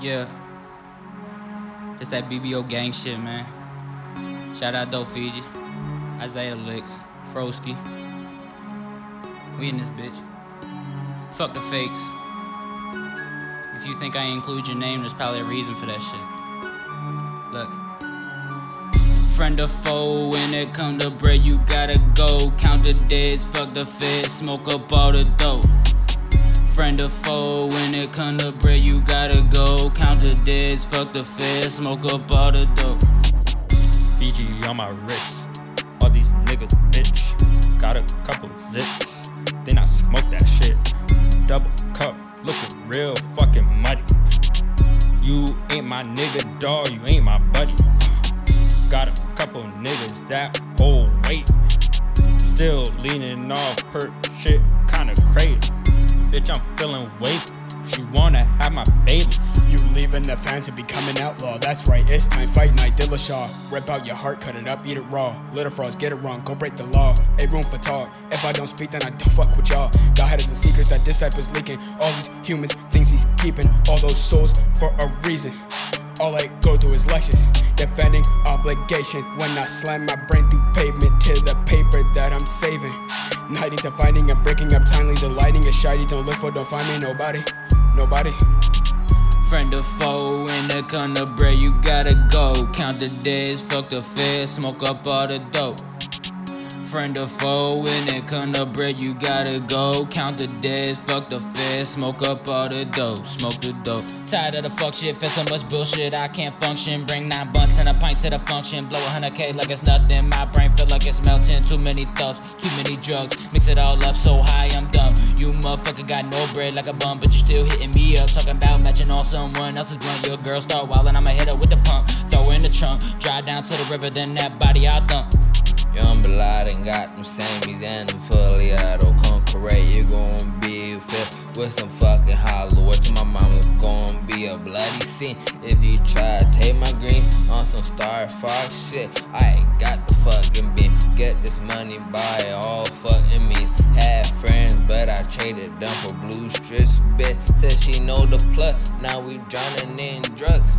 Yeah. Just that BBO gang shit, man. Shout out Dofiji, Isaiah Licks, Froski. We in this bitch. Fuck the fakes. If you think I include your name, there's probably a reason for that shit. Look. Friend or foe, when it come to bread, you gotta go. Count the days, fuck the feds, smoke up all the dope. Friend or foe, when it come to bread, you gotta go. Count the days, fuck the feds, smoke up all the dope. Fiji on my wrist. All these niggas, bitch. Got a couple zips. Then I smoke that shit. Double cup, looking real fucking muddy. You ain't my nigga, dog. You ain't my buddy. Got a couple niggas that hold weight. Still leaning off perk shit, kinda crazy. Bitch, I'm feeling weight. She wanna have my baby. You leaving the fans and becoming outlaw. That's right, it's time, fight night, Dillashaw. Rip out your heart, cut it up, eat it raw. Little frost, get it wrong, go break the law. A room for talk. If I don't speak, then I don't fuck with y'all. God had us the secrets that is leaking. All these humans, things he's keeping. All those souls for a reason. All I go through is lectures. Defending obligation when I slam my brain through pavement to the paper that I'm saving. Nighting to finding and breaking up timely. The lighting is shiny. Don't look for, don't find me. Nobody, nobody. Friend or foe, in the to bread, you gotta go. Count the days, fuck the feds, smoke up all the dope. Friend or foe, when it come to bread, you gotta go. Count the days, fuck the feds, smoke up all the dope, smoke the dope. Tired of the fuck shit, feel so much bullshit, I can't function. Bring nine blunts and a pint to the function. Blow a hundred K like it's nothing. My brain feel like it's melting. Too many thoughts, too many drugs. Mix it all up so high, I'm dumb. You motherfucker got no bread like a bum, but you still hitting me up. Talking about matching on someone else's blunt. Your girl start wildin', I'ma hit her with the pump. Throw in the trunk, drive down to the river, then that body I dump. Young Blood got them Sammys and them fully auto come correct. You gon' be filled with some fucking hollow. What to my mama gon' be a bloody scene if you try to take my greens on some Star Fox shit. I ain't got the fucking beam. Get this money by all fucking means. Had friends, but I traded them for blue strips. Bitch said she know the plug. Now we drowning in drugs.